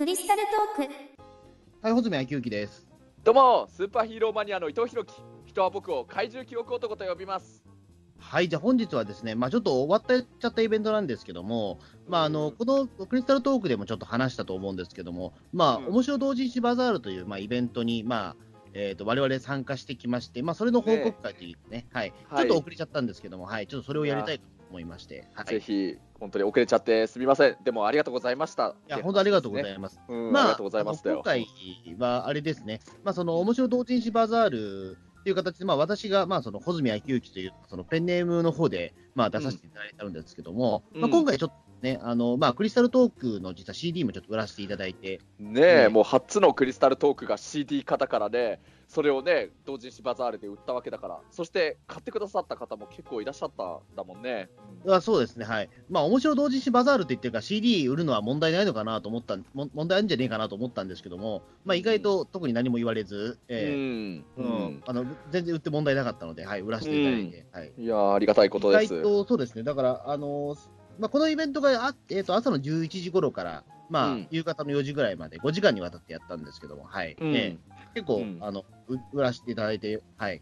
クリスタルトーク。はい、穂積昭之です。どうもスーパーヒーローマニアの伊藤弘樹。人は僕を怪獣記憶男と呼びます。はい、じゃあ本日はですね、まあちょっと終わっちゃったイベントなんですけども、まああの、このクリスタルトークでもちょっと話したと思うんですけども、まあ、うん。面白同人誌バザールという、まあ、イベントに、まあ、えっ、と、我々参加してきまして、まあ、それの報告会というね、はい、はいちょっと遅れちゃったんですけども、はい、ちょっとそれをやりたいと思いまして、はい。い。ぜひ本当に遅れちゃってすみません。でもありがとうございました。や、本当ありがとうございます。うんまあ、ありがとうございます。今回はあれですね、まあ、その面白同人誌バザールという形で、まあ、私が、まあ、その穂積昭之というそのペンネームの方で、まあ、出させていただいたんですけども、うん。まあ、今回ちょっとね、あのまあ、クリスタルトークの実は CD もちょっと売らせていただいて、ねえ、うんもう初のクリスタルトークが CD 型からねそれをね同人誌バザールで売ったわけだから。そして買ってくださった方も結構いらっしゃったんだもんね、あそうですね、はい。まあ、面白同人誌バザールって言ってるから CD 売るのは問題ないのかなと思った、も問題あるんじゃねえかなと思ったんですけども、まあ、意外と特に何も言われず、うえ。ん。ーうん。あの全然売って問題なかったので、はい、売らせていただいて、はい。いやーありがたいことです。意外とそうですね、だから、あのーまあ、このイベントがあ、えー、と朝の11時頃から、まあうん。夕方の4時ぐらいまで、5時間にわたってやったんですけども、はい。うん。えー結構、うん。あのう売らせていただいて、はい、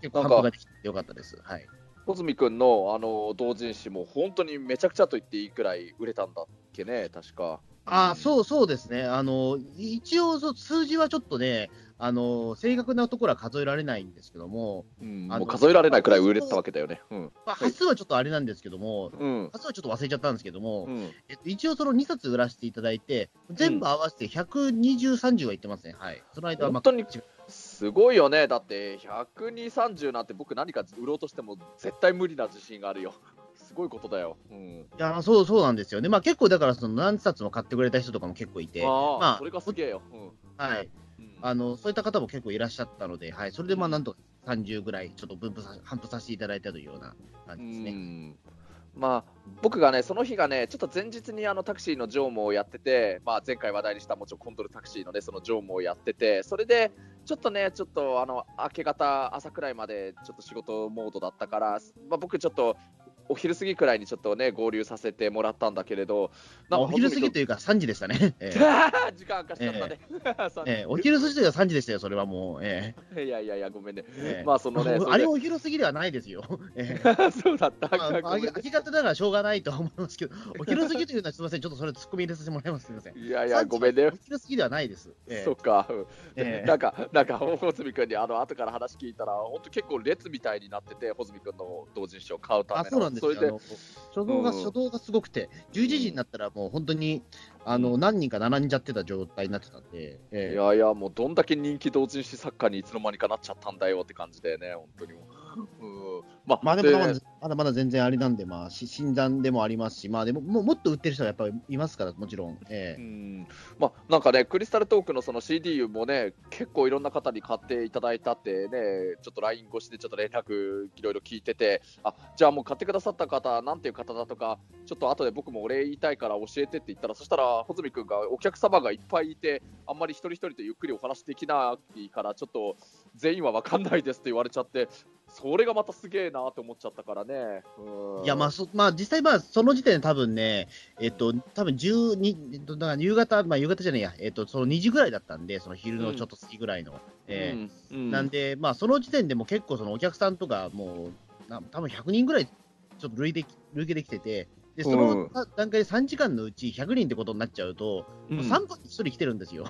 結構、なんか販売ができてよかったです。はい。穂積君のあの同人誌も本当にめちゃくちゃと言っていいくらい売れたんだっけね、確か。あそうそうですね、あの一応そう、数字はちょっとね、あの正確なところは数えられないんですけども、うん、もう数えられないくらい売れてたわけだよね。うん。まあ、端数はちょっとあれなんですけども、うん。端数はちょっと忘れちゃったんですけども、うん、えっと、一応その2冊売らせていただいて、全部合わせて120、30は言ってますね。はい。その間は、まあ、本当にすごいよね。だって、120、30なんて僕何か売ろうとしても絶対無理な自信があるよ。すごいことだよ。うん。いや、そう、そうなんですよね。まあ結構だから、その何冊も買ってくれた人とかも結構いて、ああ、まあそれがすげえよ。うん。はい。うんあの、そういった方も結構いらっしゃったので、はい。それでまあなんとか30ぐらい、ちょっと分布さ、頒布させていただいたというような感じですうね。んまあ、僕がね、その日がね、ちょっと前日にあのタクシーの乗務をやってて、まあ、前回話題にしたもちろんコンドルタクシーのね、その乗務をやってて、それで、ちょっとね、ちょっとあの明け方、朝くらいまでちょっと仕事モードだったから、まあ、僕ちょっと、お昼過ぎくらいにちょっとね、合流させてもらったんだけれど、まあお昼過ぎとというか3時でしたね。ええ時間明かしちゃったね。ええお昼過ぎというか3時でしたよ、それはもう。え いやいやいや、ごめんね。えええまあ、そのね、そあれれお昼過ぎではないですよ。そうだった。まあ、明け方だからしょうがないとは思いますけど、お昼過ぎというのはすみません、ちょっとそれ、突っ込み入れさせてもらいます、すみません。いやいや、ごめんねお。昼過ぎではないです。ええそっか、うんええなんか、なんか、穂積君にあの後から話聞いたら、本当結構列みたいになってて、穂積君の同人誌を買うための。あそうなんですよそれで初動が、うん。初動がすごくて、11時になったらもう本当にあの何人か並んじゃってた状態になってたんで、ええ。いやいや、もうどんだけ人気同人誌作家にいつの間にかなっちゃったんだよって感じでね、本当にもう。うん、まあ、まあでもまだでまだまだ全然あれなんで、まあ、し診断でもありますし、まあでももうもっと売ってる人がやっぱりいますから、もちろん。ええ。うん。まあ、なんかね、クリスタルトークのその CD もね、結構いろんな方に買っていただいたってね、ちょっと LINE 越しでちょっと連絡いろいろ聞いてて、あじゃあもう買ってくださった方、なんていう方だとか、ちょっと後で僕もお礼言いたいから教えてって言ったら、そしたら、穂積君がお客様がいっぱいいて、あんまり一人一人とゆっくりお話できないから、ちょっと全員は分かんないですって言われちゃって、それがまたすげえなって思っちゃったからね。うんいやまあそまあ、実際、まあ、その時点で多分ね、えっと、多分12、えっと、だから夕方、まあ、夕方じゃないや、えっと、その2時ぐらいだったんで、その昼のちょっと過ぎぐらいの。ええうんうんなんで、まあ、その時点でも結構、そのお客さんとか、もう、な多分100人ぐらい、ちょっと累計累計できてて、でそのうん段階で3時間のうち100人ってことになっちゃうと、うんもう3分に1人来てるんですよ。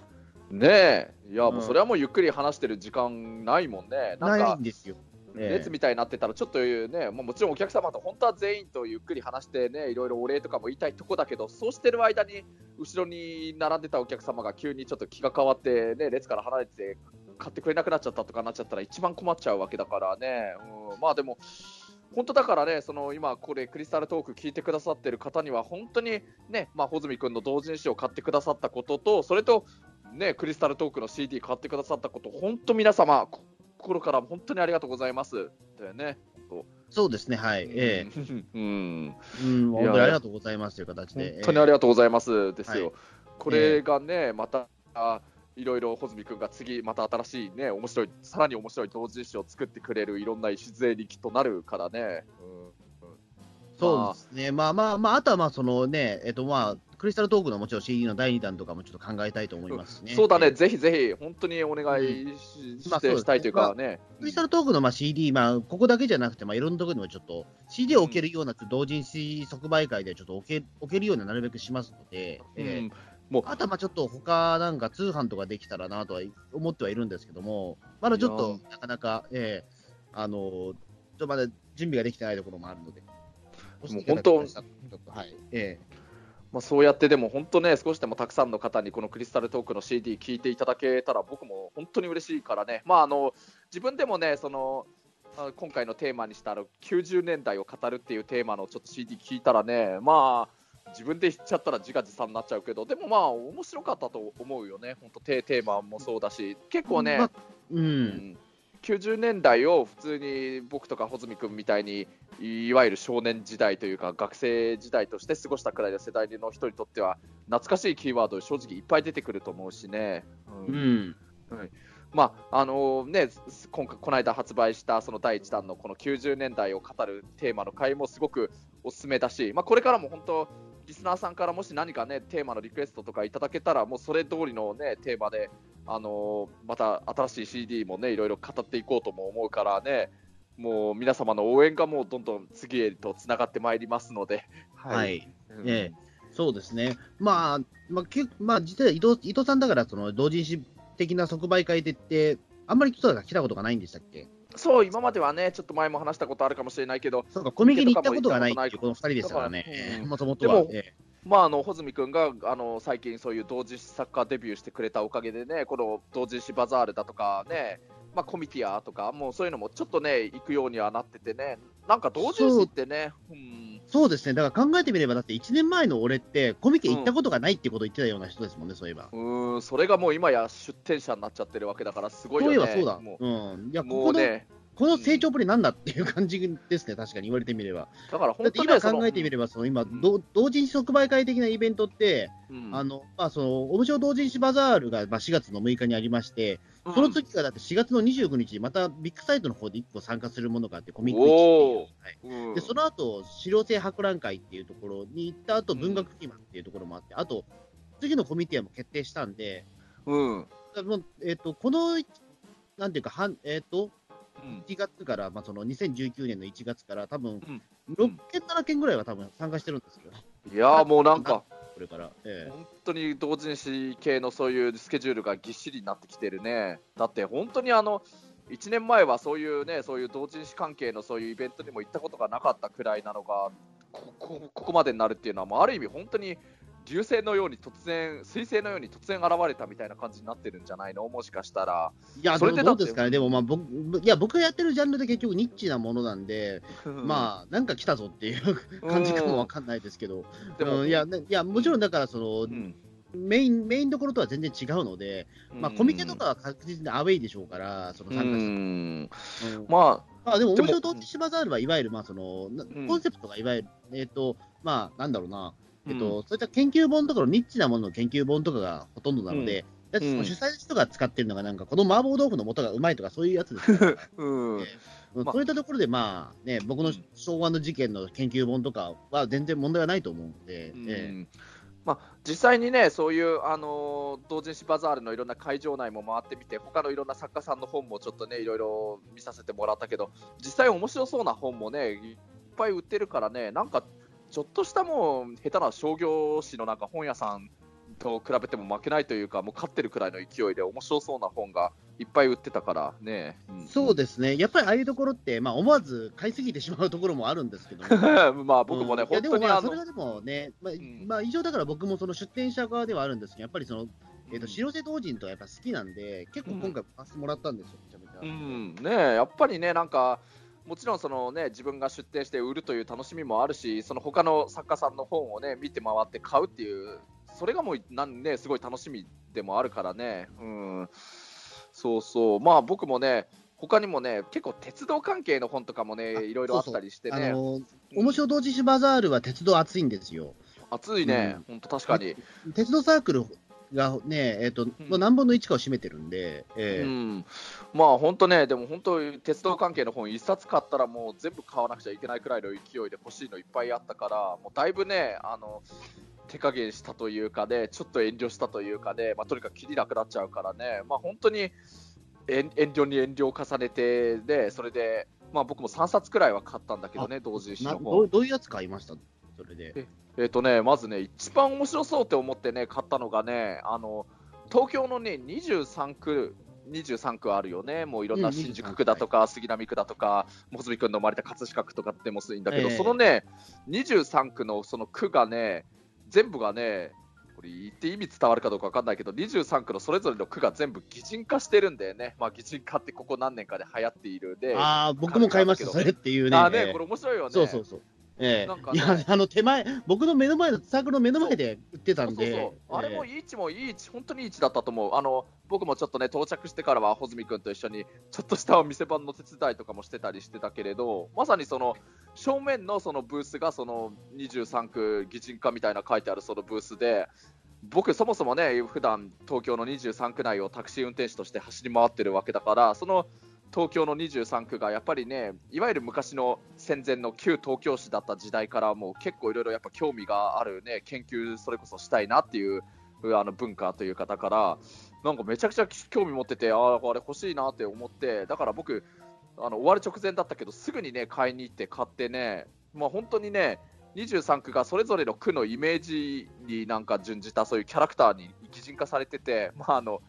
ねえ、いや、うんもうそれはもうゆっくり話してる時間ないもんね。なんないかんですよ。列みたいになってたら、ちょっとね、もちろんお客様と本当は全員とゆっくり話してね、いろいろお礼とかも言いたいとこだけど、そうしてる間に、後ろに並んでたお客様が急にちょっと気が変わって、ね、列から離れて、買ってくれなくなっちゃったとかなっちゃったら、一番困っちゃうわけだからね。うん、まあでも本当だからね、その今、これ、クリスタルトーク聞いてくださってる方には、本当にね、まあ、穂積君の同人誌を買ってくださったことと、それと、ね、クリスタルトークの CD 買ってくださったこと、本当皆様、心から本当にありがとうございます。だよね。そうですね、はい。ええ うん、うん、本当にありがとうございますという形本で。当にありがとうございますですよ。はいこれがね、また、あいろいろ穂積君が次、また新しいね、面白い、さらに面白い同人誌を作ってくれるいろんな礎にきっとなるからね。うんそうですね、まあまあまあ、あとはまあ、そのね、えっとまあ、クリスタルトークのもちろん CD の第2弾とかもちょっと考えたいと思いますね。そうだね、えぜひぜひ、本当にお願いし,、まあしたいというかね。クリスタルトークのまあ CD、まあ、ここだけじゃなくて、まあ、いろんなところにもちょっと CD を置けるような同人誌即売会でちょっと置け置けるようになるべくしますので、うん。えーもうあとはまあちょっと他なんか通販とかできたらなとは思ってはいるんですけども、まだちょっいとなかなか、えーあのーちょっとまだ準備ができてないところもあるので、もう本当ちょっとはい、えまあ、そうやってでも本当ね、少しでもたくさんの方にこのクリスタルトークの CD 聞いていただけたら、僕も本当に嬉しいからね、まあ、あの自分でもね、そのあ今回のテーマにしたあの90年代を語るっていうテーマのちょっと CD 聞いたらね、まあ、自分で言っちゃったら自画自賛になっちゃうけど、でもまあ、面白かったと思うよね、本当テ、テーマもそうだし、結構ね、まあう、うんん90年代を普通に僕とか穂積君みたいにいわゆる少年時代というか学生時代として過ごしたくらいの世代の人にとっては懐かしいキーワード正直いっぱい出てくると思うしね。ううん。ん、まああのね今回この間発売したその第1弾のこの90年代を語るテーマの回もすごくおすすめだし、まあ、これからも本当リスナーさんからもし何かねテーマのリクエストとかいただけたらもうそれ通りのねテーマであのまた新しい CD もねいろいろ語っていこうとも思うからねもう皆様の応援がもうどんどん次へとつながってまいりますので、はい、うん。ええそうですね、まあ、まあ、けまあ、実は伊藤伊藤さんだから、その同人誌的な即売会でって、あんまり人が来たことがないんでしたっけ？そう今まではねちょっと前も話したことあるかもしれないけどそうか、コミケに行ったことがないっていうこの2人ですからね。もともとは。でも。えまあ、あの穂積君があの最近そういう同人誌作家デビューしてくれたおかげでねこの同人誌バザールだとかね、まあ、コミティアとかもうそういうのもちょっとね行くようにはなっててねなんか同人誌ってねうんそうですね、だから考えてみれば、だって1年前の俺って、コミケ行ったことがないってことを言ってたような人ですもんね、そういえば。うーんそれがもう今や出店者になっちゃってるわけだからすごいよねそういえばそうだ。もうん。いや、うここの、もうねこの成長ぶりなんだっていう感じですね、確かに言われてみれば。だから本当ね今考えてみれば、その今、ん。同同人誌即売会的なイベントって、うん。あの、まあ、その、面白同人誌バザールが、まあ、4月の6日にありまして、うん。その次がだって4月の29日にまたビッグサイトの方で1個参加するものがあって、コミック市はい。うん。で、その後、資料性博覧会っていうところに行った後、文学フィマっていうところもあって、あと、次のコミティアも決定したんで、うん。もうえっ、と、この、なんていうか、はんえっ、と、うん1月から、まあ、その2019年の1月から、多分ん。6件、7件ぐらいは多分参加してるんですよ、いやーもうなんかこれから。ええ。本当に同人誌系のそういうスケジュールがぎっしりになってきてるね。だって本当にあの1年前はそういうね、そういう同人誌関係のそういうイベントにも行ったことがなかったくらいなのが、ここここまでになるっていうのは、もうある意味本当に流星のように突然、彗星のように突然現れたみたいな感じになってるんじゃないの？もしかしたら。いや、でそれでどうですかね、でも、まあ、僕、いや、僕がやってるジャンルで結局ニッチなものなんで、まあ、なんか来たぞっていう感じかもわかんないですけど、でもうんいや、ねいや、もちろんだから、その、うん。メイン、メインどころとは全然違うので、まあ、コミケとかは確実にアウェイでしょうから、そのう参加うん。ままあ、でも、でも面白い同時バザールはいわゆる、まあ、その、コンセプトがいわゆる、えっ、と、まあ、なんだろうな、えっ、うと、そういった研究本とかのニッチなものの研究本とかがほとんどなので、だってその主催の人が使ってるのが、なんか、この麻婆豆腐の素がうまいとか、そういうやつですから、うん。えうん。まあ。そういったところで、まあ、ね、僕の昭和の事件の研究本とかは全然問題はないと思うので、うん。え。まあ、実際にね、そういう、あのー同人誌バザールのいろんな会場内も回ってみて、他のいろんな作家さんの本もちょっとね、いろいろ見させてもらったけど、実際面白そうな本もね、いっぱい売ってるからね、なんか、ちょっとしたもう、下手な商業誌のなんか本屋さんと比べても負けないというか、もう勝ってるくらいの勢いで面白そうな本がいっぱい売ってたから。ね。ん。そうですね、やっぱりああいうところって、まあ、思わず買いすぎてしまうところもあるんですけど。も。まあ僕もね、うん。本当にあのそれ、がでもね、まあん。まあ、以上だから僕もその出店者側ではあるんですけど、やっぱりその、えー、うん。と白瀬同人とかやっぱ好きなんで、結構今回買わせてもらったんですよ、めちゃめちゃ。うん、ねえやっぱりね、なんか、もちろんその、ね、自分が出店して売るという楽しみもあるし、その他の作家さんの本を、ね、見て回って買うっていう、それがもうなん、ね、すごい楽しみでもあるからね、うん、そうそう、まあ僕もね、他にもね、結構鉄道関係の本とかもね、あいろいろあったりしてね、あの面白同時誌バザールは鉄道熱いんですよ。熱いね、本当確かに。鉄道サークルがね、えっ、と、の何分の1かを占めてるんで、えうーん、まあ本当ね、でも本当、鉄道関係の本、一冊買ったらもう全部買わなくちゃいけないくらいの勢いで欲しいのいっぱいあったから、もうだいぶね、あの手加減したというかね、ちょっと遠慮したというかね、まあ、とにかく切りなくなっちゃうからね、まあ、本当に遠遠慮に遠慮を重ねて、で、それで、まあ、僕も3冊くらいは買ったんだけどね、同人誌なの本どうどういうやつ買いました？それで。えっ、とね、まずね、一番面白そうって思ってね、買ったのがね、あの、東京のね、23区、23区あるよね、もういろんなうん新宿区だとか、杉並区だとか、モズミ君の生まれた葛飾区とかでもいいんだけど、ええそのね、23区のその区がね、全部がね、これ言って意味伝わるかどうか分かんないけど、23区のそれぞれの区が全部擬人化してるんだよね。まあ、擬人化ってここ何年かで流行っているで、ああ、僕も買いました、それっていうね。あーね、ええこれ面白いよね。そうそうそう。ええ。なんかね。いや、あの手前、僕の目の前の、サークルの目の前で売ってたんで、そうそうそう。あれもえいい位置もいい位置、本当にいい位置だったと思う。あの僕もちょっとね、到着してからは、穂積君と一緒に、ちょっとしたお店番の手伝いとかもしてたりしてたけれど、まさにその正面のそのブースが、その23区擬人化みたいな書いてあるそのブースで、僕、そもそもね、普段東京の23区内をタクシー運転手として走り回ってるわけだから、その東京の23区がやっぱりね、いわゆる昔の戦前の旧東京市だった時代から、もう結構いろいろやっぱ興味があるね、研究それこそしたいなっていうあの文化というか、だから、なんかめちゃくちゃ興味持ってて、ああ、あれ欲しいなって思って、だから僕、あの終わる直前だったけど、すぐにね、買いに行って買ってね、まあ本当にね、23区がそれぞれの区のイメージになんか準じたそういうキャラクターに擬人化されてて、まあ、あの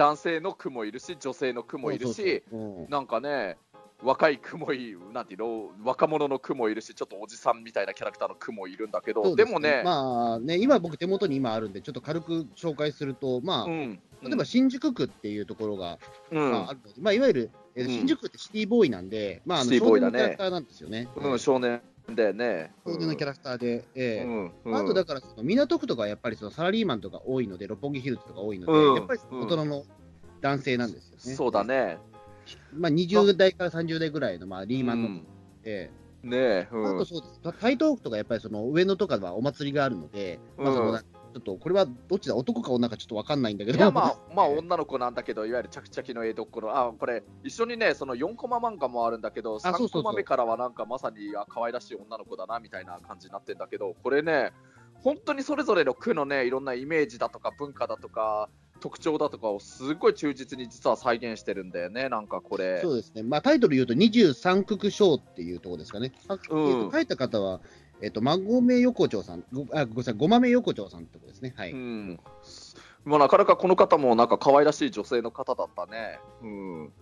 男性の区もいるし、女性の区えもいるし、なんかね、若い区もいる、なんていうの、若者の区もいるし、ちょっとおじさんみたいなキャラクターの区もいるんだけど、ですもね、まあね、今僕手元に今あるんで、ちょっと軽く紹介すると、まあ、うん、例えば新宿区っていうところが、うん、まあ、あるので、まあ、いわゆる、えーうん。新宿区ってシティボーイなんで、まあ、あの少年のキャラクターなんですよね。うん、少年だよね。少年のキャラクターで、ええ。うんうん。あとだからその港区とかはやっぱりそのサラリーマンとか多いので、六本木ヒルズとか多いので、うん。やっぱり大人の男性なんですよね。そうだ。ね。まあ、20代から30代ぐらいのまあリーマンの、うん。えねえ、えうん。あとそうです、台東区とかやっぱりその上野とかはお祭りがあるので、まあそのうんちょっとこれはどっちだ、男か女かちょっと分かんないんだけど、いやまあ、まあ、ええ女の子なんだけど、いわゆるチャキチャキの江戸っ子の、あ、これ、一緒にね、その4コマ漫画もあるんだけど、3そうそうそう。コマ目からはなんかまさに、あ、可愛らしい女の子だな、みたいな感じになってんだけど、これね、本当にそれぞれの区のね、いろんなイメージだとか文化だとか、特徴だとかをすごい忠実に実は再現してるんだよね、なんかこれ。そうですね、まあ、タイトル言うと、23区賞っていうところですかね。あうん。書いた方は、えっと、まごめ横丁さん、ごあごめんなさい、ごまめ横丁さんってことですね。はい。うん。まあ、なかなかこの方もなんか可愛らしい女性の方だったね。うん。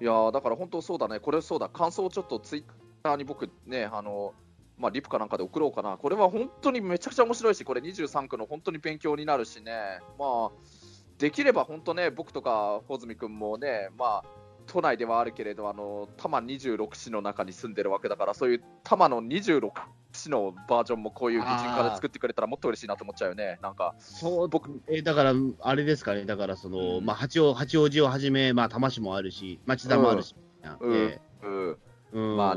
いやだから本当そうだね、これそうだ、感想をちょっとツイッターに僕ね、あの、まあ、リプかなんかで送ろうかな。これは本当にめちゃくちゃ面白いし、これ23区の本当に勉強になるしね。まあ、できれば本当ね、僕とか穂積君もね、まあ、都内ではあるけれど、あの多摩26市の中に住んでるわけだから、そういう多摩の26市のバージョンもこういう擬人化で作ってくれたらもっと嬉しいなと思っちゃうよね、なんか。そう僕えーだから、あれですかね、だからその、うん。まあ、八王八王子をはじめ、まあ、多摩市もあるし、町田もあるし、うん。えうん。ー。うん。まあ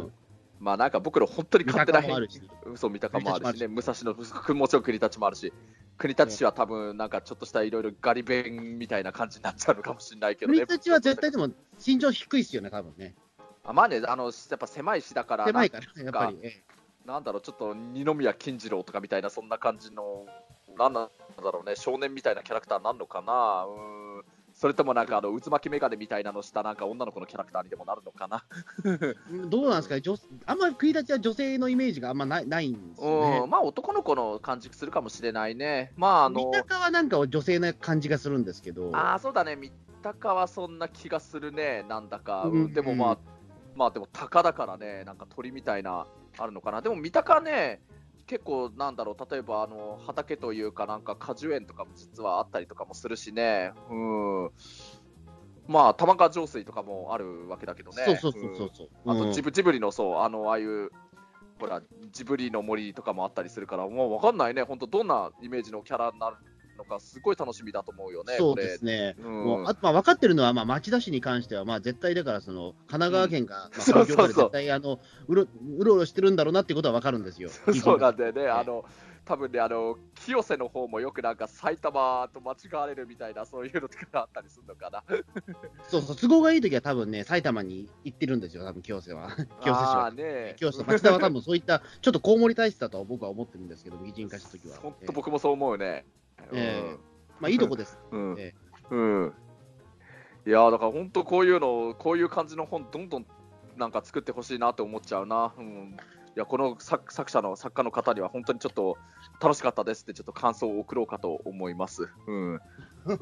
まあなんか僕ら本当に三勝手な変鷹もあるし、嘘三鷹もあるしね、国武蔵野、もちろん国立もあるし、国立市は多分なんかちょっとしたいろいろガリ弁みたいな感じになっちゃうのかもしれないけどね。国立は絶対でも身長低いっすよね、多分ね。あまあね、あのやっぱ狭い市だから、狭いから、やっぱり。えななんだろう、ちょっと二宮金次郎とかみたいな、そんな感じの、なんなんだろうね、少年みたいなキャラクターになるのかな、うん。それともなんかあの渦巻き眼鏡みたいなのしたなんか女の子のキャラクターにでもなるのかな。ー どうなんですかね、女あんまり国立は女性のイメージがあんまないないんですよね。うん、。まあ男の子の感じするかもしれないね。まああの三鷹はなんか女性な感じがするんですけど、ああ、そうだね、三鷹はそんな気がするね、なんだか、うんうん。でもまあ、まあでも鷹だからね、なんか鳥みたいな、あるのかな、でも三鷹ね、結構なんだろう、例えばあの畑というか、なんか果樹園とかも実はあったりとかもするしね、うん、まあ、玉川上水とかもあるわけだけどね、そうそうそうそうそう。うん。あうん。とジブジブリのそう、あのああいう、ほら、ジブリの森とかもあったりするから、もう分かんないね、本当、どんなイメージのキャラになるのか、すごい楽しみだと思うよね、そうですね。うんもうあとまあ分かってるのは、まあ、町田市に関しては、まあ、絶対だから、その神奈川県が、まあ、そうそうそう東京から絶対あのうろうろしてるんだろうなっていうことは分かるんですよ。そうなんだよね、あの多分ね、あの、清瀬の方もよくなんか埼玉と間違われるみたいな、そういうのとかがあったりするのかな。そうそう、都合がいいときは多分ね、埼玉に行ってるんですよ、多分清瀬は。清瀬市あはー。ね清瀬、町田は多分そういった、ちょっとコウモリ体質だとは僕は思ってるんですけど、擬人化したときは。本当僕もそう思うね。ええまあいいとこです。うん。えうん。いやーだから本当こういうの、こういう感じの本、どんどんなんか作ってほしいなと思っちゃうな。うん。いや、この作作者の作家の方には本当にちょっと楽しかったですって、ちょっと感想を送ろうかと思います。うん。うん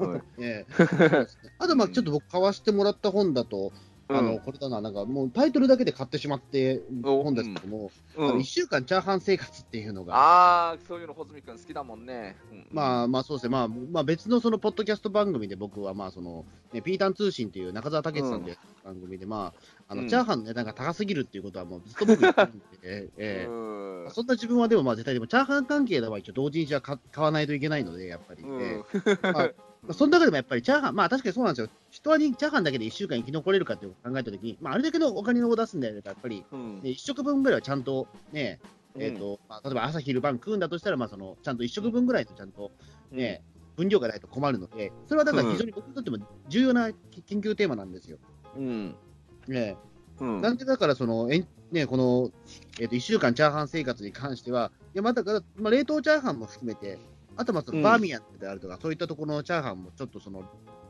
あと、まあちょっと僕、買わしてもらった本だと、あのうんこれだな、なんかもうタイトルだけで買ってしまってる本ですけども、あのうん1週間チャーハン生活っていうのが、ああ、そういうの、穂積君好きだもんね。うん。まあまあそうですね、まあ、まあ、別のそのポッドキャスト番組で僕は、まあその、ね、ピータン通信っていう中澤武さんで番組で、まあ、あのうん。チャーハンの値段が高すぎるっていうことはもうずっと僕言ってるんで、ええ。うん。そんな自分はでもまあ絶対でもチャーハン関係では一応同時にじゃあ買買わないといけないので、やっぱり、うん。まあ、その中でもやっぱりチャーハン、まあ確かにそうなんですよ。人はにチャーハンだけで1週間生き残れるかって考えたときに、まああれだけのお金を出すんだよね、やっぱり、うんね、1食分ぐらいはちゃんとね、えっ、と、まあ、例えば朝昼晩食うんだとしたら、まあその、ちゃんと1食分ぐらいとちゃんとね、分量がないと困るので、それはだから非常に僕にとっても重要な研究テーマなんですよ。うん。ねうん。なんでだからその、えんね、この、えっと1週間チャーハン生活に関しては、いやまた、まあ、冷凍チャーハンも含めて、あとまあバーミヤンであるとか、そういったところのチャーハンもちょっとその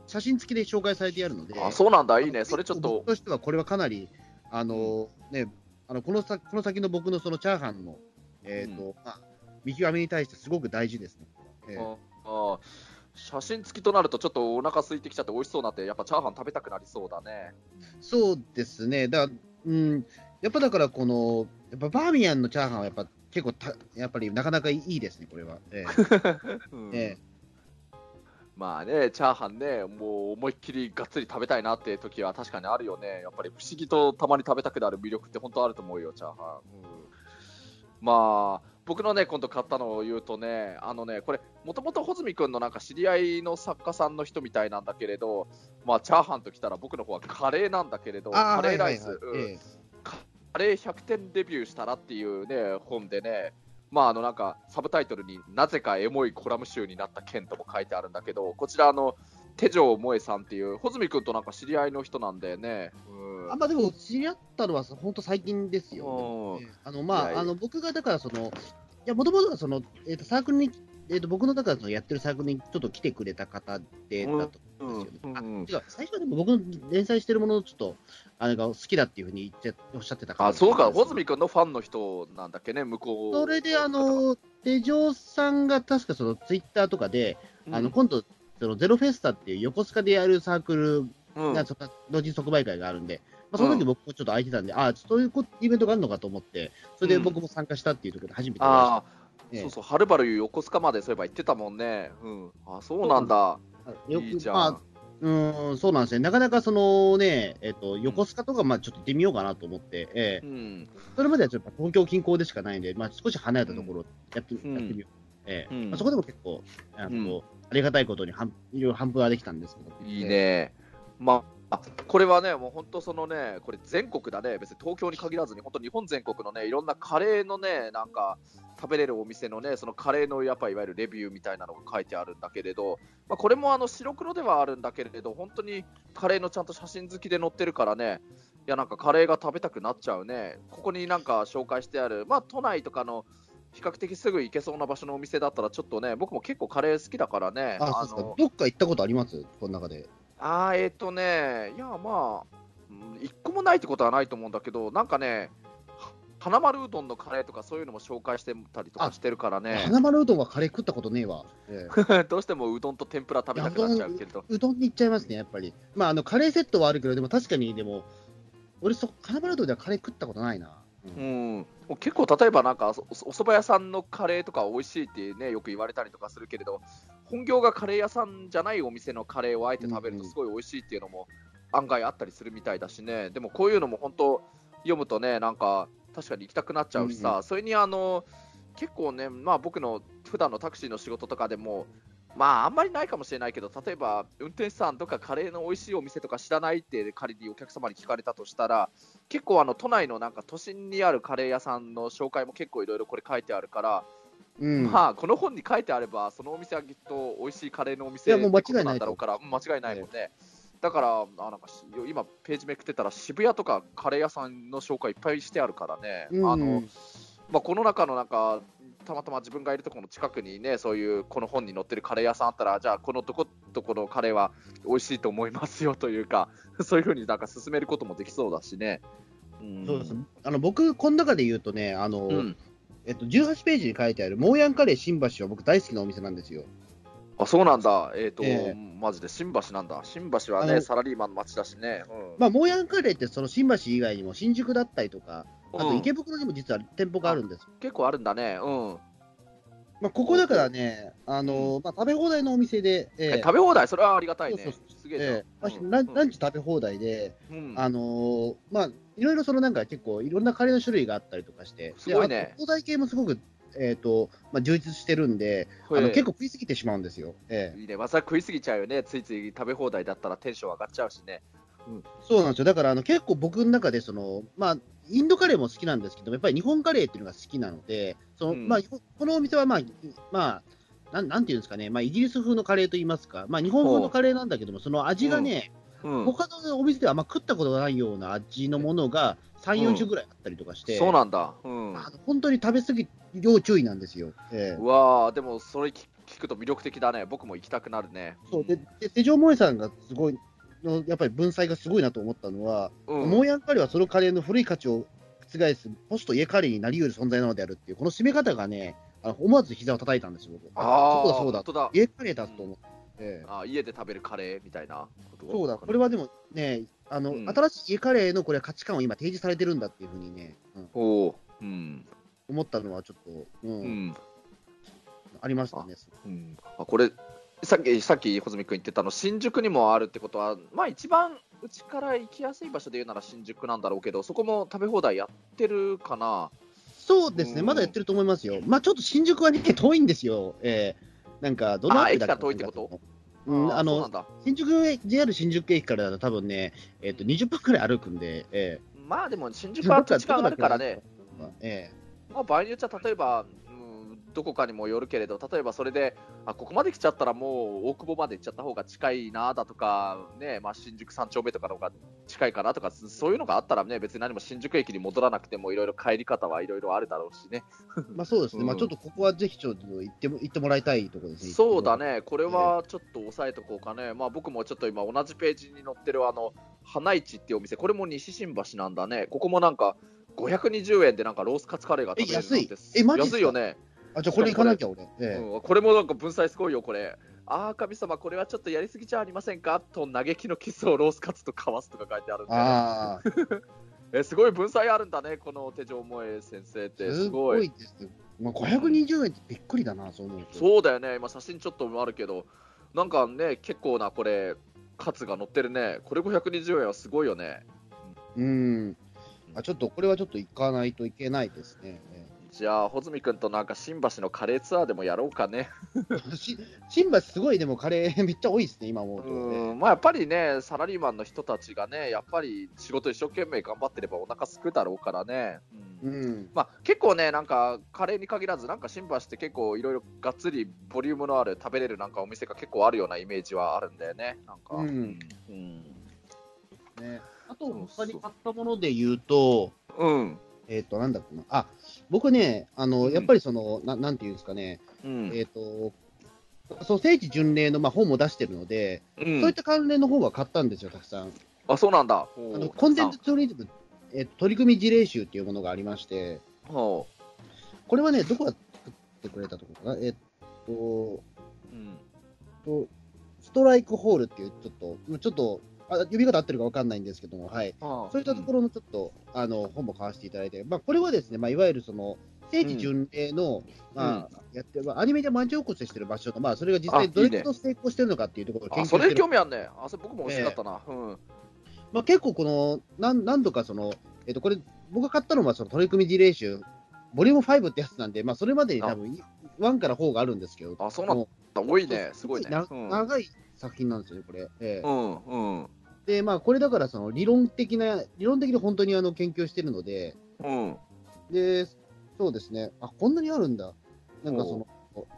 写真付きで紹介されてやるので、あ、そうなんだ、いいね。それちょっと僕。としてはこれはかなり、あのね、あのこのさこの先の僕のそのチャーハンの、えっとまあ、見極めに対してすごく大事ですね。ええああ写真付きとなると、ちょっとお腹空いてきちゃって美味しそうになって、やっぱチャーハン食べたくなりそうだね。そうですね、だうん、やっぱだから、この、やっぱバーミヤンのチャーハンはやっぱ結構た、やっぱりなかなかいいですね、これは。え うん。ええ。まあね、チャーハンね、もう思いっきりがっつり食べたいなって時は確かにあるよね。やっぱり不思議とたまに食べたくなる魅力って本当あると思うよ、チャーハン。うん。まあ、僕のね、今度買ったのを言うとね、あのね、これ、もともと穂積君のなんか知り合いの作家さんの人みたいなんだけれど、まあ、チャーハンときたら僕の方はカレーなんだけれど、カレーライス、はいはいはい。うんレー100点デビューしたらっていうね、本でね、まあ、あのなんかサブタイトルになぜかエモいコラム集になった件とも書いてあるんだけど、こちらあの手錠萌さんっていう、穂積君となんか知り合いの人なんだよね。うん。えあまあ、でも、知り合ったのは本当最近ですよ。うん。ええあのまあ、あの僕がだからその、いや、もともとはその、えっとサークルに、えっと僕のだからそのやってるサークルにちょっと来てくれた方で、だと思うん。違う、最初はでも僕の連載してるものをちょっと、あれが好きだっていうふうに言っておっしゃってた方あそうか、穂積君のファンの人なんだっけね、向こう。それで、あの、手錠さんが確かそのツイッターとかで、うん、あの今度、そのゼロフェスタっていう横須賀でやるサークルうん、が、同時即売会があるんで、まあ、その時僕もちょっと空いてたんで、ああ、そういうこイベントがあるのかと思って、それで僕も参加したっていうところで初めてお会いあそうそう、はるばる横須賀までそういえば行ってたもんね。うん、あそうなんだ。よくいいじゃん。まあうーん、そうなんですね。なかなかそのね、えっ、と、横須賀とか、まあちょっと行ってみようかなと思って、ええうん、それまではちょっと東京近郊でしかないんで、まあ少し離れたところをやって,、うんやってみよう。ええうんまあ、そこでも結構、あのありがたいことに半いろいろ半分はできたんですけど。いいね。まあ、これはね、もう本当そのね、これ全国だね、別に東京に限らずに、本当日本全国のね、いろんなカレーのね、なんか、食べれるお店のね、そのカレーのやっぱいわゆるレビューみたいなのが書いてあるんだけれど、まあ、これもあの白黒ではあるんだけれど、本当にカレーのちゃんと写真付きで載ってるからね、いやなんかカレーが食べたくなっちゃうね。ここになんか紹介してある、まあ都内とかの比較的すぐ行けそうな場所のお店だったらちょっとね、僕も結構カレー好きだからね。あ、そうですか。どっか行ったことあります？この中で。あーえっ、とね、いや、まあ、うん一個もないってことはないと思うんだけど、なんかね、は花丸うどんのカレーとかそういうのも紹介してたりとかしてるからね、花丸うどんはカレー食ったことねえわ。ええどうしてもうどんと天ぷら食べたくなっちゃうけれど、うどんに行っちゃいますね、やっぱり。まあ、あの、カレーセットはあるけど、でも確かに、でも、俺そ、花丸うどんではカレー食ったことないな。ううんん、結構、例えばなんかおお蕎麦屋さんのカレーとか美味しいってね、よく言われたりとかするけれど、本業がカレー屋さんじゃないお店のカレーをあえて食べるとすごい美味しいっていうのも案外あったりするみたいだしね、でもこういうのも本当、読むとね、なんか確かに行きたくなっちゃうしさ、うんそれにあの結構ね、まあ、僕の普段のタクシーの仕事とかでも、まああんまりないかもしれないけど、例えば運転手さんとかカレーの美味しいお店とか知らないって仮にお客様に聞かれたとしたら、結構あの都内のなんか都心にあるカレー屋さんの紹介も結構いろいろこれ書いてあるから、うん。まあこの本に書いてあればそのお店はきっと美味しいカレーのお店いやもう間違いなんだろうからうん間違いないもんね、だからあなんかし今ページめくってたら渋谷とかカレー屋さんの紹介いっぱいしてあるからね、うんあのまあ、この中のなんかたまたま自分がいるところの近くにねそういうこの本に載ってるカレー屋さんあったらじゃあこのどこどこのカレーは美味しいと思いますよというか そういうふうになんか進めることもできそうだしね。うん。そうです。あの、僕、この中で言うとね、あの、うん、えっと、18ページに書いてある、モーヤンカレー新橋は僕大好きなお店なんですよ。あそうなんだ、えっ、と、ええ。マジで新橋なんだ、新橋はね、サラリーマンの街だしね、うん。まあ、モーヤンカレーってその新橋以外にも新宿だったりとか、あとうん。池袋にも実は店舗があるんです。結構あるんだね、うんまあ、ここだからね、あのまあ、食べ放題のお店で、ええ。食べ放題、それはありがたいね、そうそうすげえまあうん。ランランチ食べ放題で、うん。あのーまあ、いろいろそのなんか結構いろんなカレーの種類があったりとかして、すごいね。放題系もすごく、えーとまあ、充実してるんで、あの結構食いすぎてしまうんですよ。ええ。いいね、まあ、それ食いすぎちゃうよね、ついつい食べ放題だったらテンション上がっちゃうしね。そうなんですよ。だからあの結構僕の中でその、まあ、インドカレーも好きなんですけど、やっぱり日本カレーっていうのが好きなので、そのうん。まあ、このお店は、まあまあなん、なんていうんですかね、まあ、イギリス風のカレーといいますか、まあ、日本風のカレーなんだけども、その味がね、うん、他のお店ではあんま食ったことがないような味のものが3、うん4種ぐらいあったりとかして、そうなんだ、うん、あの本当に食べ過ぎ、要注意なんですよ。ええ。うわー、でもそれ聞聞くと魅力的だね、僕も行きたくなるね。そう。でで手錠萌えさんがすごいの、やっぱり文才がすごいなと思ったのは、うん、モーヤンカレーはそのカレーの古い価値を覆すポスト家カレーになり得る存在なのであるっていう、この締め方がね、あの思わず膝を叩いたんですよ、僕。あーそうだそうだ。家カレーだと思って。ええあー家で食べるカレーみたいなこと？そうだ、これはでもね、あの、うん。新しい家カレーのこれ価値観を今提示されてるんだっていうふうにね、うん。おー。うん、思ったのはちょっと、うん。うん。ありましたね。うん、あこれさっきさっき穂積君言ってたの新宿にもあるってことはまあ一番うちから行きやすい場所で言うなら新宿なんだろうけどそこも食べ放題やってるかな。そうですね、うん。まだやってると思いますよ。まあちょっと新宿はね、遠いんですよ。ええなんか、どのあ辺りだ駅から遠いってこと？うん、あの新宿へ、JR 新宿駅からだと多分ね、えっ、と、20分くらい歩くんで、えまあでも新え宿は土地勘あるからね、。えまあ、場合によっちゃ例えば、うん、どこかにもよるけれど例えばそれであここまで来ちゃったらもう大久保まで行っちゃった方が近いなだとか、ねまあ、新宿三丁目とかの方が近いかなとかそういうのがあったらね別に何も新宿駅に戻らなくてもいろいろ帰り方はいろいろあるだろうしね。え まあそうですね、うん。まあちょっとここはぜひちょっと行っても行ってもらいたいところですね。そうだ。ね、これはちょっと押さえとこうかね、まあ、僕もちょっと今、同じページに載ってるあの花市っていうお店、これも西新橋なんだね、ここもなんか520円でなんかロースカツカレーが食べれる安いよね、あ、じゃあこれ行かなきゃ俺。ええうん、これもなんか文才すごいよ、これ。ああ、神様、これはちょっとやりすぎじゃありませんか？と嘆きのキスをロースカツと交わすとか書いてあるんで、ああ、えすごい文才あるんだね、この手錠萌え先生って、すすごい。ごいです。まあ520円ってびっくりだな、そう思うと。そうだよね、今、写真ちょっとあるけど、なんかね、結構なこれ、カツが乗ってるね、これ520円はすごいよね。うん。あ、ちょっとこれはちょっと行かないといけないですね。えじゃあ、穂積君となんか新橋のカレーツアーでもやろうかね。新橋すごいでもカレーめっちゃ多いですね、今思うと。うんまあ、やっぱりね、サラリーマンの人たちがね、やっぱり仕事一生懸命頑張ってればお腹すくだろうからね。うんうん。まあ、結構ね、なんかカレーに限らず、なんか新橋って結構いろいろがっつりボリュームのある食べれるなんかお店が結構あるようなイメージはあるんだよね。なんか、うんうんね、あと、他に買ったもので言うと、うんえっ、と、なんだっけな。あ、僕ね、あの、うん。やっぱりその、ななんていうんですかね、うん。えっ、と、そう、聖地巡礼の、まあ、本も出してるので、うん。そういった関連の本は買ったんですよ、たくさん。あそうなんだ。あのコンテンツツーリズム、えー取り組み事例集っていうものがありまして、ほこれはね、どこが作ってくれたところかな、えっと、ううん。とストライクホールっていう、ちょっと、ちょっと、あ呼び方合ってるか分かんないんですけども、はい。そういったところのちょっと、あの本も買わせていただいて、まあ、これはですね、まあ、いわゆるその聖地巡礼の、まあやってまあ、アニメで町おこししてる場所と、まあ、それが実際どれほど成功してるのかっていうところを研あそれ究してる。興味あるね。あそれ僕も欲しかったな。うん。まあ、結構この何、何度かその、えっと、これ、僕が買ったのはその取り組み事例集、ボリューム5ってやつなんで、まあ、それまでに多分1から4があるんですけど、あそうなんも多いね。すごいね。なうん。長い作品なんですよね、これ。ええうんうんで、まあ、これだからその理論的な、理論的に本当にあの研究してるので、うん。で、そうですね、あこんなにあるんだ。なんかその、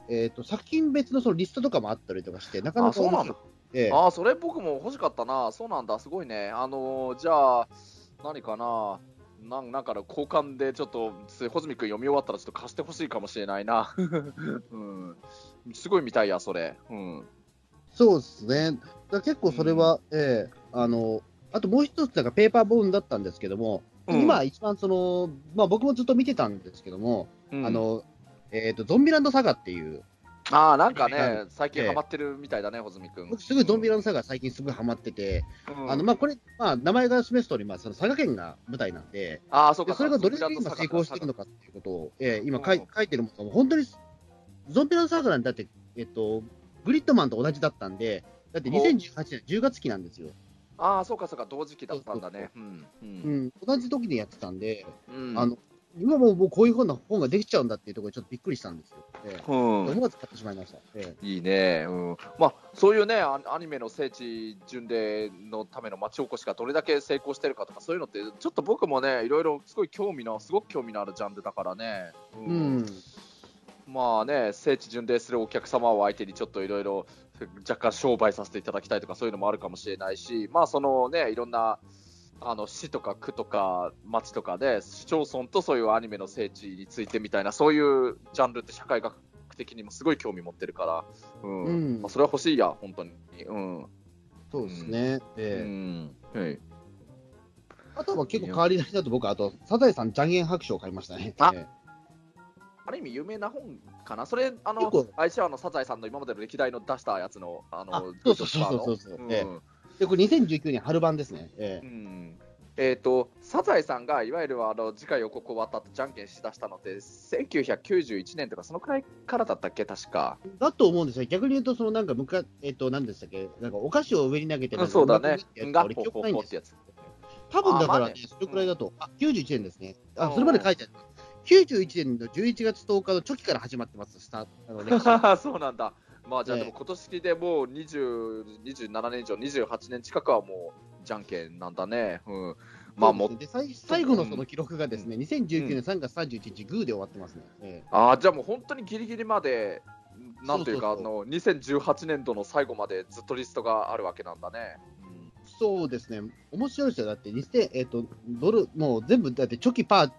えっ、と、作品別のそのリストとかもあったりとかして、なかなかあそうなんだ。ええああ、それ僕も欲しかったな。そうなんだ、すごいね。あのーじゃあ、何かな。なんなんかの交換でちょっと、つ穂積君読み終わったらちょっと貸してほしいかもしれないな。うん、すごい見たいや、それ。うん。そうですね。だ結構それは、ええあの、あともう一つ、なんかペーパーボーンだったんですけども、うん。今一番その、まあ僕もずっと見てたんですけども、うん。あの、えっ、と、ゾンビランドサガっていう、ああ、なんかあね、最近ええハマってるみたいだね、穂積君。僕すごいゾンビランドサガ最近すごいハマってて、うん。あの、まあこれ、まあ名前が示す通り、まあその佐賀県が舞台なんで、ああ、そうか。でそれがどれだけ今成功しているのかっていうことを、えー今書い書いてるものが、本当に、ゾンビランドサガなんてだって、えっと、グリッドマンと同じだったんで、だって2018年10月期なんですよ。ああ、そうか、そうか、同時期だったんだね。同じ時にやってたんで、うん。あの、今もうもうこういう本の本ができちゃうんだっていうところでちょっとびっくりしたんですよ。えーうん思わず買ってしまいました。えいいね、うんまあ、そういうねアアニメの聖地巡礼のための町おこしがどれだけ成功してるかとか、そういうのって、ちょっと僕もね、いろいろすごい興味の、すごく興味のあるジャンルだからね、うーうん。まあね、聖地巡礼するお客様を相手にちょっといろいろ若干商売させていただきたいとか、そういうのもあるかもしれないし、まあ、そのね、いろんなあの市とか区とか町とかで、市町村とそういうアニメの聖地についてみたいな、そういうジャンルって社会学的にもすごい興味持ってるから、うん。うん。まあ、それは欲しいや、本当に。うん。そうですね。うえーん。はい。あとは結構変わり種だと僕、あと、サザエさん、ジャンゲン白書を買いましたね。あえーある意味有名な本かな、それ、あの結構、相性あのサザエさんの今までの歴代の出したやつの、あの、あそうそうそうそう。そううん。えで、これ2019年春版ですね。えーうん。えー、とサザエさんがいわゆるあの次回予告終わった後じゃんけんしだしたのって1991年とかそのくらいからだったっけ？確か。だと思うんですよ。逆に言うと、そのなんか、むか、えっ、と、何でしたっけ？なんか、お菓子を上に投げて、そうだね。うまくいがってやつ。多分だからねそれくらいだと、あ、91年ですね。あ、うん。それまで書いてある。91年の11月10日の初期から始まってます、スタート。あの歴史 そうなんだ。まあじゃあええ。でも今年でもう20 27年以上28年近くはもうじゃんけんなんだね。うん。まあもで最最後のその記録がですね、2019年3月31日、グーで終わってますね。ええ。あーじゃあもう本当にギリギリまでなんというかあの2018年度の最後までずっとリストがあるわけなんだね、うん。そうですね、面白いですよ。だって、2000えっ、と、ドル、もう全部、だって、チョキパー、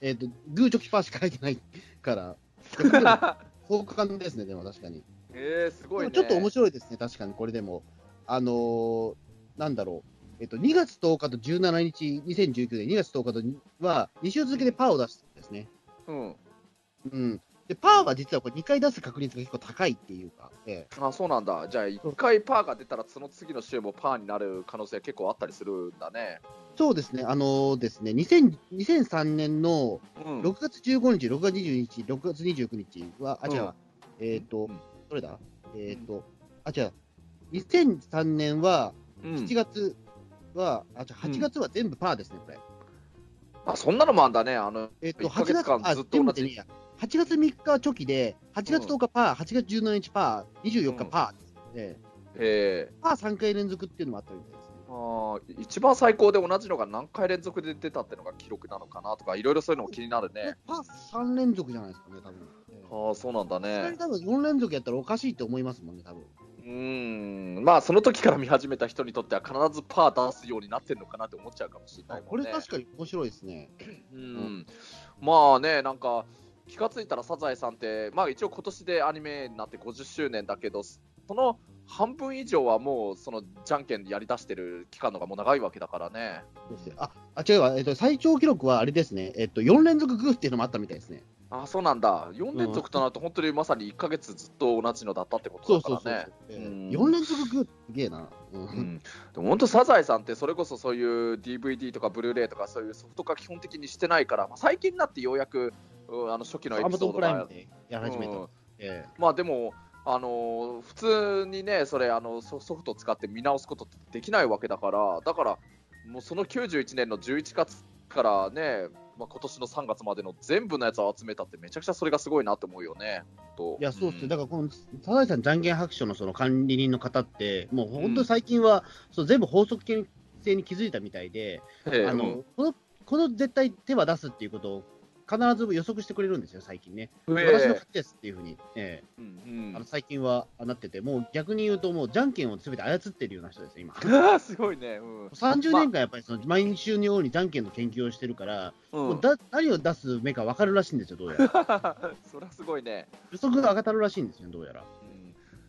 えっ、と、グーチョキパーしか書いてないから、逆にですね、でも確かに。えー、すごいね。ちょっと面白いですね、確かに、これでも。あのーなんだろう、えっと、2月10日と17日、2019年2月10日とには、2週続けでパーを出したんですね。うん。うん。で、パーは実はこれ2回出す確率が結構高いっていうか、ええあ、そうなんだ。じゃあ、1回パーが出たら、その次の週もパーになる可能性結構あったりするんだね。そうですね、あのーですね、2000 2003年のうん。6月15日、6月22日、6月29日は、あ、違うわ、えっ、とうん、どれだ？えっ、と、あ、違う、2003年は、うん7月は、あ、違う、8月は全部パーですね、これ。あ、そんなのもあんだね。あの、えっ、と、1ヶ8月間ずっと同じ8月3日チョキで、8月10日パー、8月17日パー、24日パーです、ええパー3回連続っていうのもあったみたいですね。ー、あー一番最高で同じのが何回連続で出たってのが記録なのかなとか、いろいろそういうのも気になるね。パー3連続じゃないですかね、多分。ええああ、そうなんださすがにね。多分4連続やったらおかしいって思いますもんね、多分。うーん。まあ、その時から見始めた人にとっては、必ずパー出すようになってるのかなって思っちゃうかもしれないね。これ確かに面白いですね。うん、まあね、なんか気がついたらサザエさんって、まあ一応今年でアニメになって50周年だけど、その半分以上はもうそのじゃんけんやりだしてる期間のがもう長いわけだからね。あ、あ違うわ、えっと、最長記録はあれですね、えっと、4連続グーっていうのもあったみたいですね。あそうなんだ。4連続となると本当にまさに1ヶ月ずっと同じのだったってことだからね。ええうん4連続グーってすげえな。うんうん、でも本当サザエさんってそれこそそういう DVD とかブルーレイとかそういうソフト化基本的にしてないから、まあ、最近になってようやく、うんあの初期のエピソードがやり始めた。うん。ええ。まあでも、あのー普通にね、それあのソソフトを使って見直すことってできないわけだから、だから、もうその91年の11月からね、まあ今年の3月までの全部のやつを集めたって、めちゃくちゃそれがすごいなって思うよね。と。いや、そうっすね。ん。だから、この、サザエさん、じゃんけん白書のその管理人の方って、もう本当に最近は、そう全部法則性に気づいたみたいで、あの、この、この絶対手は出すっていうことを、必ず予測してくれるんですよ、最近ね。え私の勝ちですっていうふうに、えうんうえんあの最近はなってて、もう逆に言うと、もうじゃんけんをすべて操ってるような人ですよ、今。すごいね。うん。30年間やっぱりその毎週のようにじゃんけんの研究をしてるから、うんもうだ何を出す目か分かるらしいんですよ、どうやら。そりゃすごいね。予測が上がるらしいんですよ、どうやら。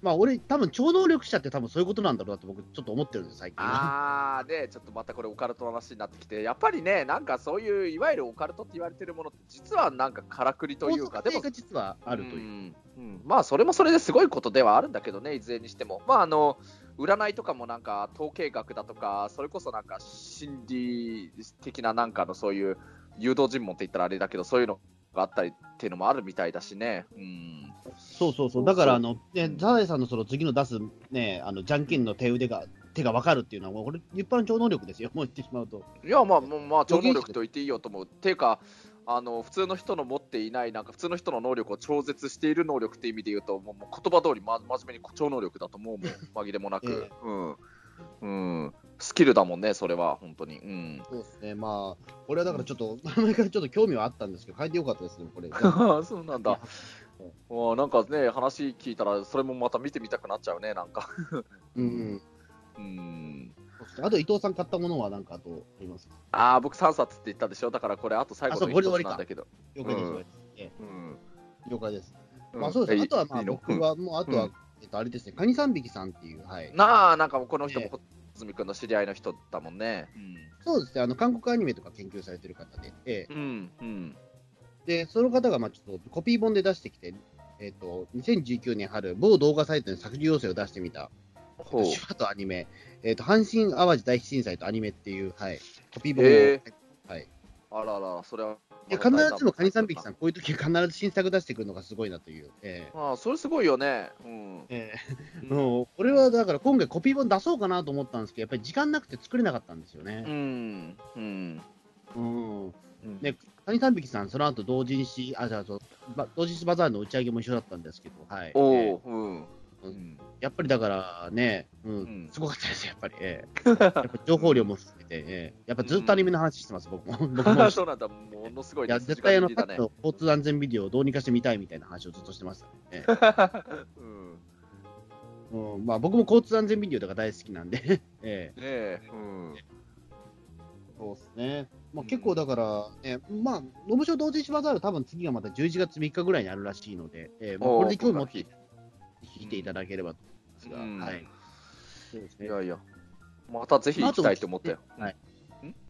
うんまあ、俺、多分超能力者って多分そういうことなんだろうなと僕、ちょっと思ってるんです、最近は。あーね、ちょっとまたこれオカルトの話になってきて、やっぱりね、なんかそういういわゆるオカルトって言われてるものって、実はなんかからくりというか、でも実はあるという。うんうんまあそれもそれですごいことではあるんだけどね、いずれにしても。まああの占いとかもなんか統計学だとか、それこそなんか心理的ななんかのそういう誘導尋問って言ったらあれだけど、そういうのがあったりっていうのもあるみたいだしね。うん、そうそうそう、だから、あの、ね、サザエさんのその次の出す、ね、あの、じゃんけんの手腕が、手が分かるっていうのは、もうこれ、一般の超能力ですよ、もう言ってしまうと。いや、まあ、もうまあ、超能力と言っていいよと思う。っていうか、あの普通の人の持っていない、なんか普通の人の能力を超絶している能力っていう意味で言うと、もう言葉通り、ま、真面目に超能力だと思うもん、紛れもなく、えうんうん。スキルだもんね、それは、本当に。うん、そうですね、まあ、これはだからちょっと、前からちょっと興味はあったんですけど、変えてよかったですね、これ。そうなんだ。あなんかね、話聞いたら、それもまた見てみたくなっちゃうね、なんか。うん、うん。あと伊藤さん買ったものは何かあとありますか？ああ、僕3冊って言ったでしょ、だからこれ、あと最後の一あそうこれ終わりか。つなんだけど。了解です、うん。了解です。まあそうです。えあとはまあ僕は、もうあとは、うん。えっと、あれですね、カニ三匹さんっていう、はい。なあ、なんかもうこの人もええ小泉君の知り合いの人だもんね。そうですね、あの、韓国アニメとか研究されてる方で、ええうん、うん、で、その方が、まあちょっとコピー本で出してきて、えっと、2019年春、某動画サイトに削除要請を出してみた、ほう。手話とアニメ、えっと、阪神・淡路大震災とアニメっていう、はい、コピー本を、へはい。あらら、それは。いや必ずしもカニ三匹さん、こういう時は必ず新作出してくるのがすごいなという。ええああ、それすごいよね。うん。ええもうこれはだから今回コピー本出そうかなと思ったんですけど、やっぱり時間なくて作れなかったんですようね。ん。うん。うん。うんねカニ三匹さん、その後同人誌、あ、じゃあ同人誌バザールの打ち上げも一緒だったんですけど、はい。おええお、うん。ううんやっぱりだからね、うん、うんすごかったですよ、やっぱり。ええやっぱ情報量も含めて、ええやっぱずっとアニメの話してます、僕も。僕も。そうなんだ、ものすごいいや、ね絶対あの、筋金入りだね。交通安全ビデオをどうにかしてみたいみたいな話をずっとしてました、ね。うん。うん、まあ僕も交通安全ビデオとか大好きなんで、ええねえ。うん。そうですね。まあ、結構だから、ね、まあ、ノブショ同人誌バザール、多分次がまた11月3日ぐらいにあるらしいので、えーまあ、これで興味持ってこ聞いていただければと思いますが、うんはい。そうですね。いやいや。またぜひ行きたいと思ったよ。は。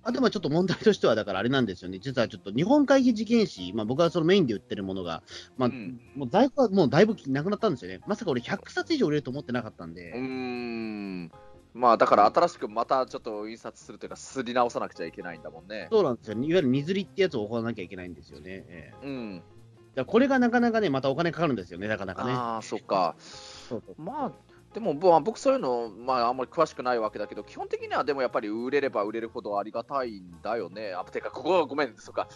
あとまあちょっと問題としては、だからあれなんですよね、実はちょっと日本会議事件誌、まあ、僕はそのメインで売ってるものが、まあうんもう在庫はもうだいぶなくなったんですよね、まさか俺、100冊以上売れると思ってなかったんで、うーん。まあだから新しくまたちょっと印刷するというか、すり直さなくちゃいけないんだもんね。そうなんですよ、いわゆる荷刷りってやつを行わなきゃいけないんですよね。ええうん。だこれがなかなかね、またお金かかるんですよね、なかなかね。ああ、そっか。そうそうまあ、でもぼ僕、そういうの、まあ、あんまり詳しくないわけだけど、基本的にはでもやっぱり売れれば売れるほどありがたいんだよね。あてか、ここはごめん、そっか。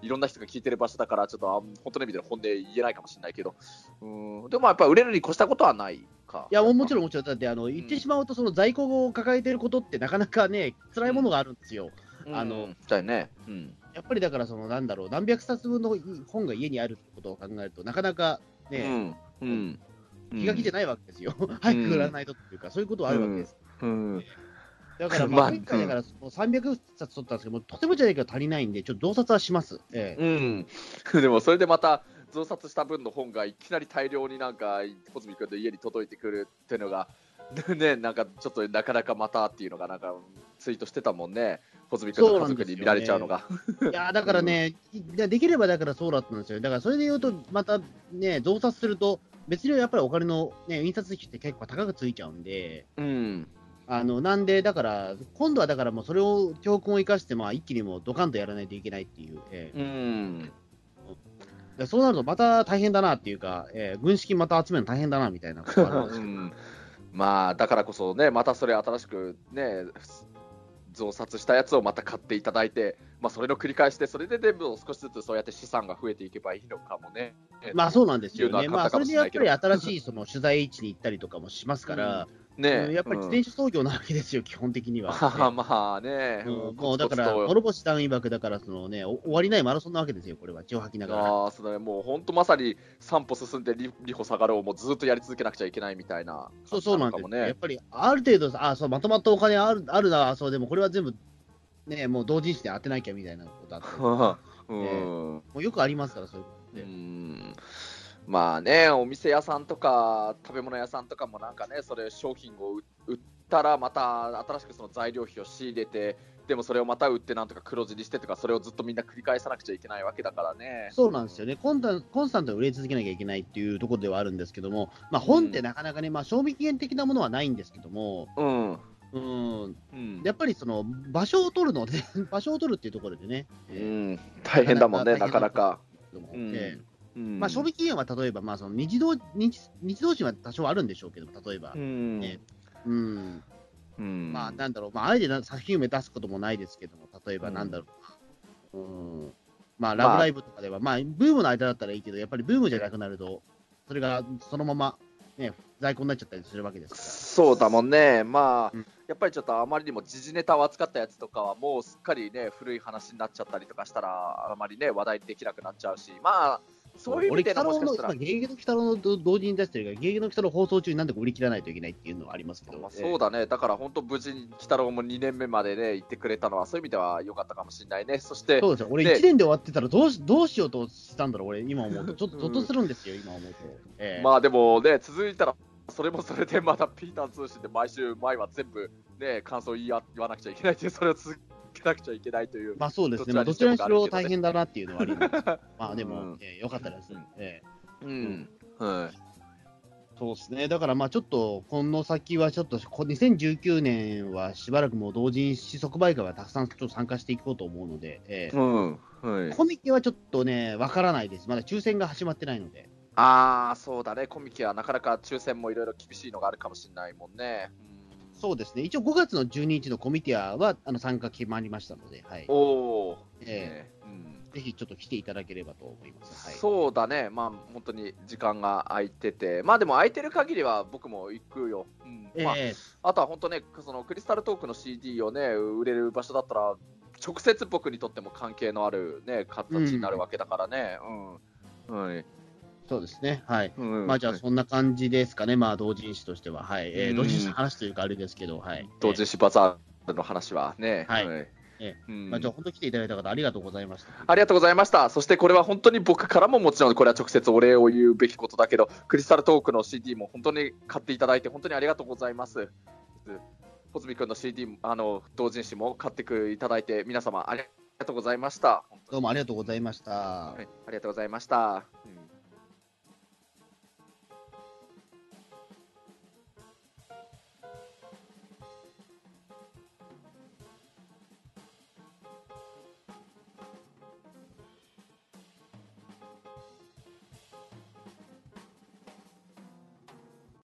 いろんな人が聞いてる場所だから、ちょっとあ本当の意味での本音言えないかもしれないけど、うんでもやっぱり売れるに越したことはないか。いや、もちろん。ん、もちろん、だってあの言ってしまうと、その在庫を抱えていることって、なかなかね、辛いものがあるんですよ。あのうんだよね。うん。やっぱりだから、そのなんだろう、何百冊分の本が家にあるってことを考えると、なかなかね、うん。うん。気が気じゃないわけですよ。早く売らないとっていうか、そういうことはあるわけです。うん。だから、まあまあ、今回だから、もう300冊取ったんですけど、とてもじゃないけど足りないんで、ちょっと増刷はします。ええうん。でもそれでまた、増刷した分の本がいきなり大量になんか、小泉君の家に届いてくるっていうのが、ね、なんかちょっとなかなかまたっていうのが、なんかツイートしてたもんね、小泉君の家族に見られちゃうのが。いやーだからね、できればだからそうだったんですよ。だからそれで言うと、またね、増刷すると、別にやっぱりお金の、ね、印刷費って結構高くついちゃうんで、うん。あのなんで、だから、今度はだからもうそれを教訓を生かして、まあ、一気にもうドカンとやらないといけないっていう、えうん。そうなるとまた大変だなっていうか、ええ軍資金また集めるの大変だなみたいなことがあるんですけど うんまあ、だからこそね、またそれ新しくね、増刷したやつをまた買っていただいて、まあ、それの繰り返しで、それで全部少しずつそうやって資産が増えていけばいいのかもね。まあそうなんですよね、まあ、それでやっぱり新しいその取材位置に行ったりとかもしますから、ね、うんやっぱり自転車操業なわけですよ、基本的には。まあまあね、うんもうだから、諸星団曰くだから、そのね、お終わりないマラソンなわけですよ、これは、血を吐きながら。ああ、そもう本当まさに3歩進んで2歩下がろう、もうずっとやり続けなくちゃいけないみたいなそうそうなんです感じのかもやっぱり、ある程度、あそうまとまったお金あるあるな、そう、でもこれは全部、ね、もう同人誌で当てなきゃみたいなことあって、も うん。うよくありますから、そういうことうで。んまあね、お店屋さんとか食べ物屋さんとかもなんかね、それ商品を売売ったらまた新しくその材料費を仕入れて、でもそれをまた売ってなんとか黒字にしてとか、それをずっとみんな繰り返さなくちゃいけないわけだからね。そうなんですよねコンコンスタントに売れ続けなきゃいけないっていうところではあるんですけども、まあ、本ってなかなかね、まあ、賞味期限的なものはないんですけども、うん。うん、うんやっぱりその場所を取るので、場所を取るっていうところでね、うえーん、大変だもんね、なかなか。うんえーうん。まあ、賞味期限は例えば、まあ、その日同日日同士は多少あるんでしょうけど、例えば、うん。ね。うん。うん。まあ、なんだろう、まあ、あえてな作品名出すこともないですけども、例えばうん。なんだろう、うん。まあ、ラブライブとかでは、まあ、ブームの間だったらいいけど、やっぱりブームじゃなくなると、それがそのまま、ね、在庫になっちゃったりするわけですかそうだもんね、まあ、うん。やっぱりちょっとあまりにも時事ネタを扱ったやつとかは、もうすっかりね、古い話になっちゃったりとかしたら、あまりね、話題できなくなっちゃうし、まあ、そういう意味でのもしかしたら。今、、ゲゲゲの鬼太郎の同同時に出してるから、ゲゲゲの鬼太郎放送中になんでか売り切らないといけないっていうのはありますけど、まあ、そうだね、だから本当、無事に鬼太郎も2年目までね、行ってくれたのは、そういう意味では良かったかもしれないね。そして、そうですよ、俺、で1年で終わってたらどうし、どうしようとしたんだろう、俺、今思うと、ちょっとゾッとするんですよ、今思うと。ええ。まあでもね、続いたら、それもそれでまたピーター通信で毎週、前は全部ね、感想言いや言わなくちゃいけないという、それを続けなくちゃいけないという。まあそうですね、まあ、どちらにしろ大変だなっていうのはあります。まあでも、うんええよかったです。うんええうん。はい。そうですね、だからまあちょっと、この先はちょっと、こ2019年はしばらくもう同人誌即売会はたくさんちょっと参加していこうと思うので、ええうん。はい。コミケはちょっとね、わからないです。まだ抽選が始まってないので。ああ、そうだね、コミケはなかなか抽選もいろいろ厳しいのがあるかもしれないもんね。そうですね、一応5月の12日のコミティアはあの参加決まりましたので、はい。おお、えね。うん。ぜひちょっと来ていただければと思います。はい、そうだね、まあ本当に時間が空いてて、まあでも空いてる限りは僕も行くよ。うん。まあ、え。えあとは本当ね、そのクリスタルトークの CD をね、売れる場所だったら、直接僕にとっても関係のあるね、形になるわけだからね。うん。はい。そうですね、はい。うんまあじゃあそんな感じですかね、まあ同人誌としては、はい。えーうん同人誌の話というかあれですけど、はい。同時誌バザールの話はね。はいいえうんまあじゃあ本当来ていただいた方ありがとうございました。ありがとうございました。そしてこれは本当に僕からももちろんこれは直接お礼を言うべきことだけど、クリスタルトークの CD も本当に買っていただいて本当にありがとうございます。穂積君の CD もあの同人誌も買っていただいて皆様ありがとうございました。どうもありがとうございました。はい、ありがとうございました。うん